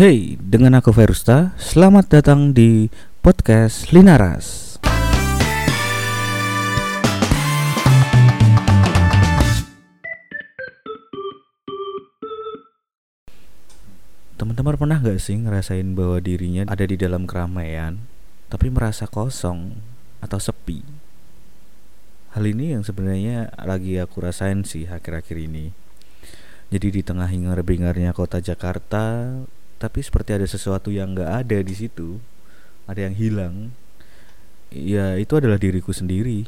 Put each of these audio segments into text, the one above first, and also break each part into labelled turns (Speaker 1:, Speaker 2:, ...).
Speaker 1: Hey, dengan aku Verusta, selamat datang di podcast Linaras. Teman-teman pernah gak sih ngerasain bahwa dirinya ada di dalam keramaian, tapi merasa kosong atau sepi? Hal ini yang sebenarnya lagi aku rasain sih akhir-akhir ini. Jadi di tengah hingar-bingarnya kota Jakarta, tapi seperti ada sesuatu yang gak ada di situ, ada yang hilang. Ya itu adalah diriku sendiri.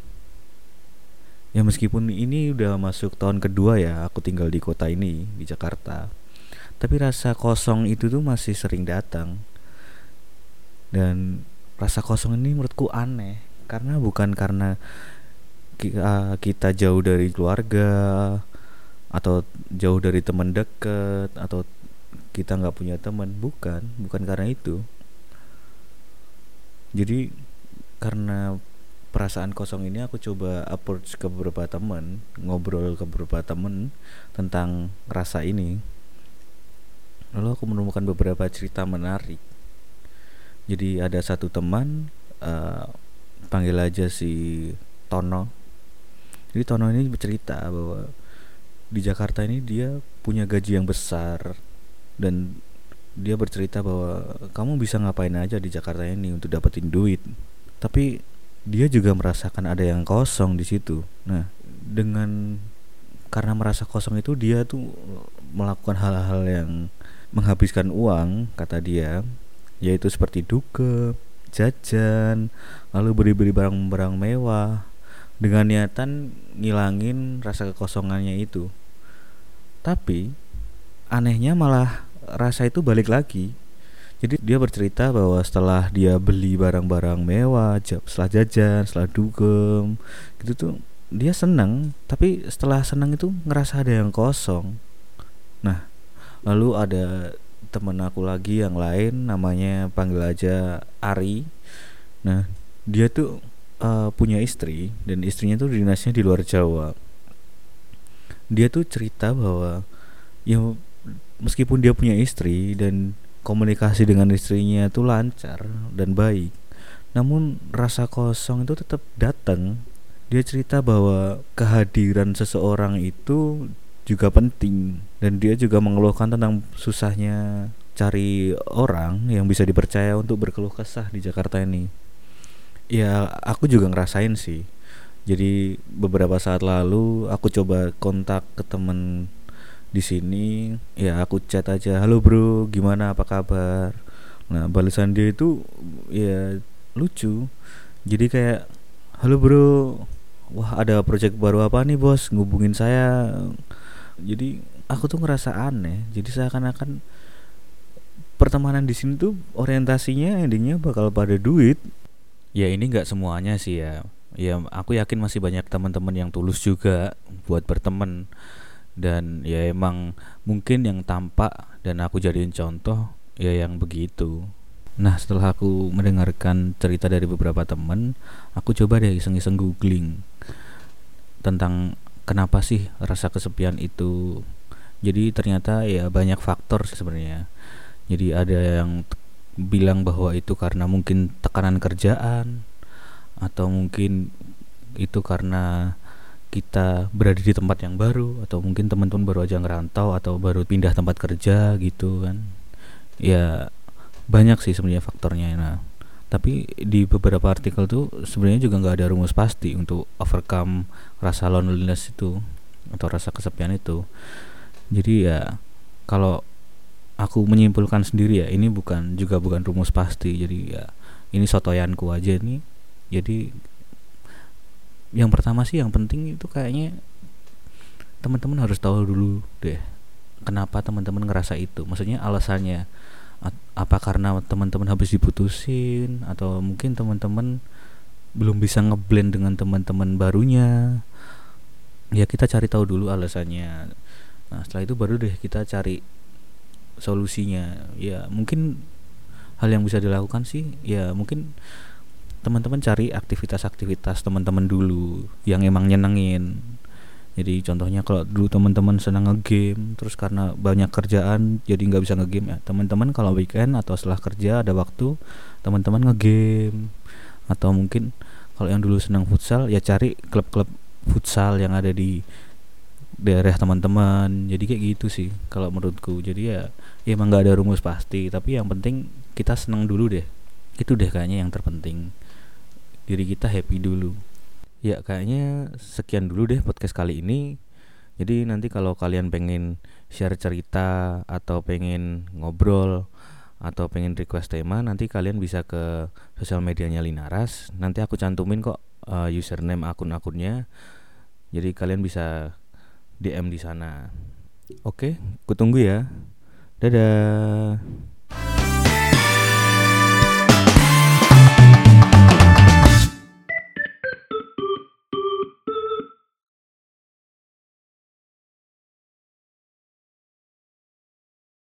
Speaker 1: Ya meskipun ini udah masuk tahun kedua ya aku tinggal di kota ini di Jakarta tapi rasa kosong itu tuh masih sering datang dan rasa kosong ini menurutku aneh karena bukan karena kita jauh dari keluarga atau jauh dari teman dekat atau kita nggak punya teman. Bukan bukan karena itu. Jadi karena perasaan kosong ini aku coba approach ke beberapa teman ngobrol ke beberapa teman tentang rasa ini. Lalu aku menemukan beberapa cerita menarik. Jadi ada satu teman uh, panggil aja si Tono. Jadi Tono ini bercerita bahwa di Jakarta ini dia punya gaji yang besar dan dia bercerita bahwa kamu bisa ngapain aja di Jakarta ini untuk dapetin duit. Tapi dia juga merasakan ada yang kosong di situ. Nah dengan karena merasa kosong itu dia tuh melakukan hal-hal yang menghabiskan uang kata dia yaitu seperti duke jajan lalu beli-beli barang-barang mewah dengan niatan ngilangin rasa kekosongannya itu. Tapi anehnya malah rasa itu balik lagi. Jadi dia bercerita bahwa setelah dia beli barang-barang mewah setelah jajan setelah dugem gitu tuh dia senang tapi setelah senang itu ngerasa ada yang kosong. Nah lalu ada temen aku lagi yang lain namanya panggil aja Ari. Nah dia tuh uh, punya istri dan istrinya tuh dinasnya di luar Jawa. Dia tuh cerita bahwa ya meskipun dia punya istri dan komunikasi dengan istrinya tuh lancar dan baik namun rasa kosong itu tetap datang dia cerita bahwa kehadiran seseorang itu juga penting dan dia juga mengeluhkan tentang susahnya cari orang yang bisa dipercaya untuk berkeluh kesah di Jakarta ini. Ya, aku juga ngerasain sih. Jadi beberapa saat lalu aku coba kontak ke temen di sini, ya aku chat aja, "Halo bro, gimana apa kabar?" Nah, balasan dia itu ya lucu. Jadi kayak, "Halo bro, wah ada project baru apa nih bos? Ngubungin saya." jadi aku tuh ngerasa aneh jadi seakan-akan pertemanan di sini tuh orientasinya endingnya bakal pada duit ya ini nggak semuanya sih ya ya aku yakin masih banyak teman-teman yang tulus juga buat berteman dan ya emang mungkin yang tampak dan aku jadiin contoh ya yang begitu. Nah setelah aku mendengarkan cerita dari beberapa teman Aku coba deh iseng-iseng googling Tentang kenapa sih rasa kesepian itu. Jadi ternyata ya banyak faktor sebenarnya. Jadi ada yang bilang bahwa itu karena mungkin tekanan kerjaan atau mungkin itu karena kita berada di tempat yang baru atau mungkin teman-teman baru aja ngerantau atau baru pindah tempat kerja gitu kan. Ya banyak sih sebenarnya faktornya. Nah tapi di beberapa artikel tuh sebenarnya juga nggak ada rumus pasti untuk overcome rasa loneliness itu atau rasa kesepian itu. Jadi ya kalau aku menyimpulkan sendiri ya ini bukan juga bukan rumus pasti. Jadi ya ini sotoyanku aja nih. Jadi yang pertama sih yang penting itu kayaknya teman-teman harus tahu dulu deh kenapa teman-teman ngerasa itu. Maksudnya alasannya apa karena teman-teman habis diputusin atau mungkin teman-teman belum bisa ngeblend dengan teman-teman barunya. Ya kita cari tahu dulu alasannya. Nah setelah itu baru deh kita cari solusinya. Ya mungkin hal yang bisa dilakukan sih ya mungkin teman-teman cari aktivitas-aktivitas teman-teman dulu yang emang nyenengin. Jadi contohnya kalau dulu teman-teman senang ngegame terus karena banyak kerjaan jadi nggak bisa ngegame. Ya teman-teman kalau weekend atau setelah kerja ada waktu teman-teman ngegame. Atau mungkin kalau yang dulu senang futsal ya cari klub-klub futsal yang ada di daerah teman-teman. Jadi kayak gitu sih kalau menurutku. Jadi ya, ya emang nggak ada rumus pasti. Tapi yang penting kita senang dulu deh. Itu deh kayaknya yang terpenting diri kita happy dulu. Ya kayaknya sekian dulu deh podcast kali ini. Jadi nanti kalau kalian pengen share cerita atau pengen ngobrol atau pengen request tema nanti kalian bisa ke sosial medianya Linaras nanti aku cantumin kok uh, username akun-akunnya. Jadi kalian bisa DM di sana. Oke kutunggu ya. Dadah